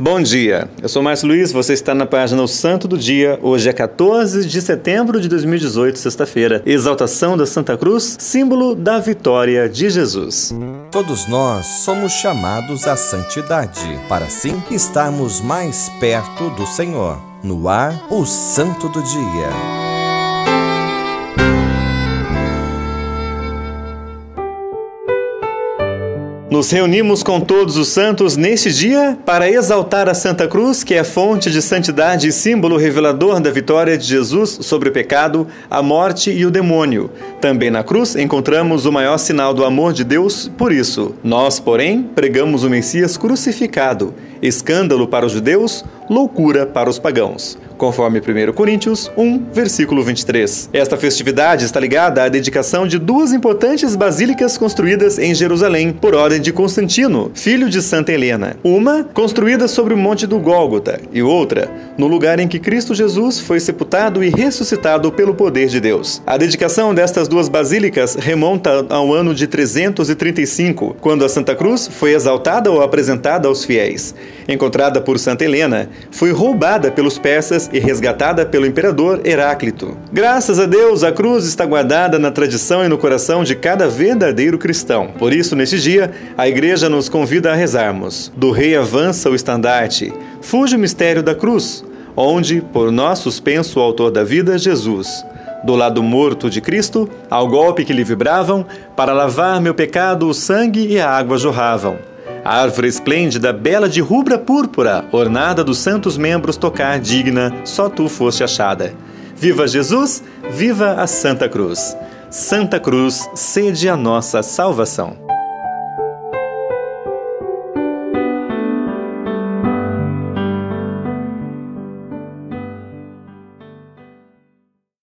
Bom dia, eu sou Márcio Luiz, você está na página O Santo do Dia. Hoje é 14 de setembro de 2018, sexta-feira. Exaltação da Santa Cruz, símbolo da vitória de Jesus. Todos nós somos chamados à santidade, para assim estarmos mais perto do Senhor. No ar, o Santo do Dia. Nos reunimos com todos os santos neste dia para exaltar a Santa Cruz, que é fonte de santidade e símbolo revelador da vitória de Jesus sobre o pecado, a morte e o demônio. Também na cruz encontramos o maior sinal do amor de Deus por isso. Nós, porém, pregamos o Messias crucificado, escândalo para os judeus, loucura para os pagãos conforme 1 Coríntios 1, versículo 23. Esta festividade está ligada à dedicação de duas importantes basílicas construídas em Jerusalém por ordem de Constantino, filho de Santa Helena. Uma construída sobre o Monte do Gólgota e outra no lugar em que Cristo Jesus foi sepultado e ressuscitado pelo poder de Deus. A dedicação destas duas basílicas remonta ao ano de 335, quando a Santa Cruz foi exaltada ou apresentada aos fiéis. Encontrada por Santa Helena, foi roubada pelos persas e resgatada pelo imperador Heráclito. Graças a Deus, a cruz está guardada na tradição e no coração de cada verdadeiro cristão. Por isso, neste dia, a igreja nos convida a rezarmos. Do rei avança o estandarte, fuge o mistério da cruz, onde, por nós suspenso o autor da vida, Jesus. Do lado morto de Cristo, ao golpe que lhe vibravam, para lavar meu pecado o sangue e a água jorravam. Árvore esplêndida, bela de rubra púrpura, ornada dos santos membros tocar digna, só tu foste achada. Viva Jesus, viva a Santa Cruz. Santa Cruz, sede a nossa salvação.